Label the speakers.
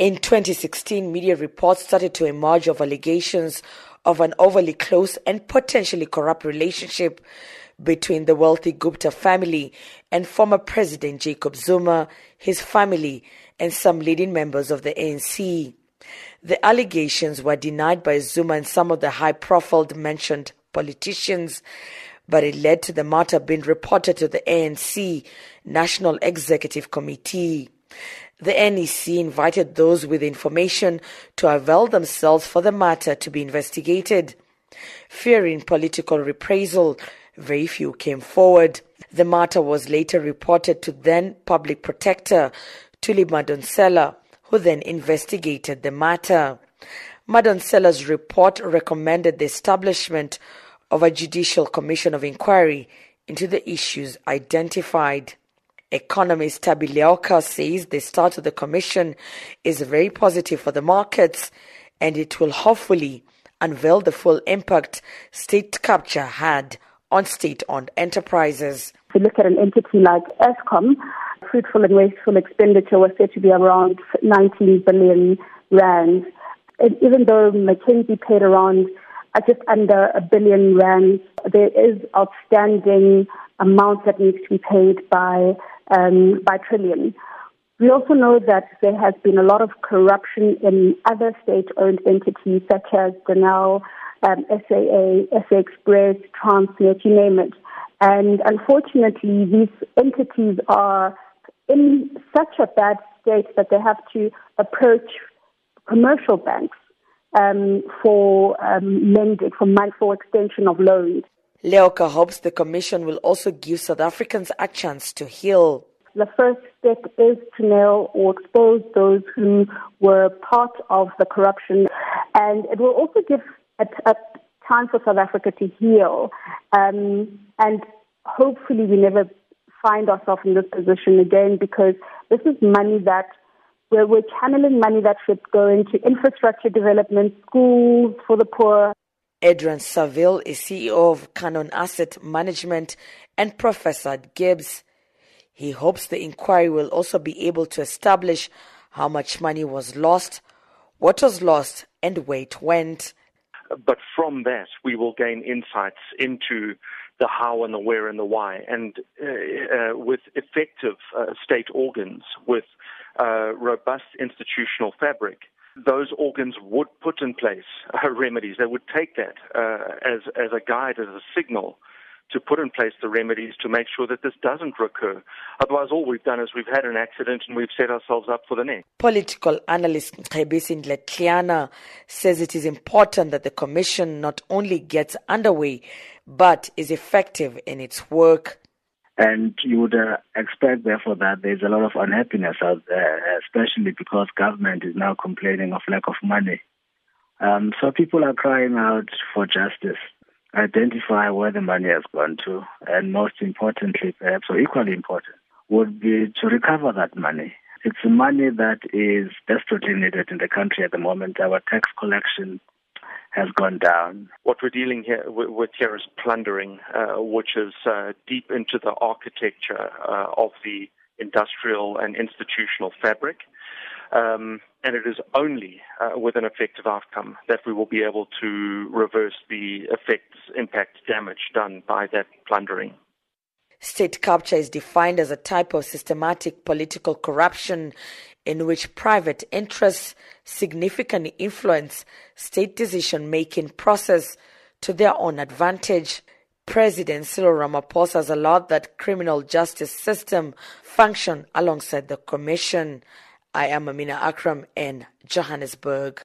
Speaker 1: In 2016, media reports started to emerge of allegations of an overly close and potentially corrupt relationship between the wealthy Gupta family and former President Jacob Zuma, his family, and some leading members of the ANC. The allegations were denied by Zuma and some of the high profile mentioned politicians, but it led to the matter being reported to the ANC National Executive Committee. The NEC invited those with information to avail themselves for the matter to be investigated. Fearing political reprisal, very few came forward. The matter was later reported to then Public Protector Thuli Madonsela, who then investigated the matter. Madonsela's report recommended the establishment of a judicial commission of inquiry into the issues identified. Economist Thabi Leoka says the start of the commission is very positive for the markets and it will hopefully unveil the full impact state capture had on state owned enterprises.
Speaker 2: If you look at an entity like Eskom, fruitful and wasteful expenditure was said to be around 19 billion rand. And even though McKinsey paid around uh, just under a billion rand, there is outstanding amounts that needs to be paid by um, by Trillian. We also know that there has been a lot of corruption in other state-owned entities such as Denel, um, SAA, SA Express, Transnet, you name it. And unfortunately, these entities are in such a bad state that they have to approach commercial banks um, for um, lending, for for extension of loans.
Speaker 1: Leoka hopes the Commission will also give South Africans a chance to heal.
Speaker 2: The first step is to nail or expose those who were part of the corruption, and it will also give a, a time for South Africa to heal. Um, and hopefully, we never find ourselves in this position again because this is money that we're, we're channeling money that should go into infrastructure development, schools for the poor,
Speaker 1: Adrian Saville is CEO of Cannon Asset Management and Professor at GIBS. He hopes the inquiry will also be able to establish how much money was lost, what was lost, and where it went.
Speaker 3: But from that, we will gain insights into the how and the where and the why. And uh, uh, with effective uh, state organs, with uh, robust institutional fabric, those organs would put in place uh, remedies. They would take that uh, as, as a guide, as a signal to put in place the remedies to make sure that this doesn't recur. Otherwise, all we've done is we've had an accident and we've set ourselves up for the next.
Speaker 1: Political analyst Kgebisi Ndletliana says it is important that the Commission not only gets underway, but is effective in its work.
Speaker 4: And you would uh, expect, therefore, that there's a lot of unhappiness out there, especially because government is now complaining of lack of money. Um, so people are crying out for justice, identify where the money has gone to, and most importantly, perhaps, or equally important, would be to recover that money. It's money that is desperately needed in the country at the moment. Our tax collection has gone down.
Speaker 3: What we're dealing here with here is plundering, uh, which is uh, deep into the architecture uh, of the industrial and institutional fabric. Um, and it is only uh, with an effective outcome that we will be able to reverse the effects, impact, damage done by that plundering.
Speaker 1: State capture is defined as a type of systematic political corruption in which private interests significantly influence state decision making process to their own advantage. President Cyril Ramaphosa has allowed that criminal justice system function alongside the commission. I am Amina Akram in Johannesburg.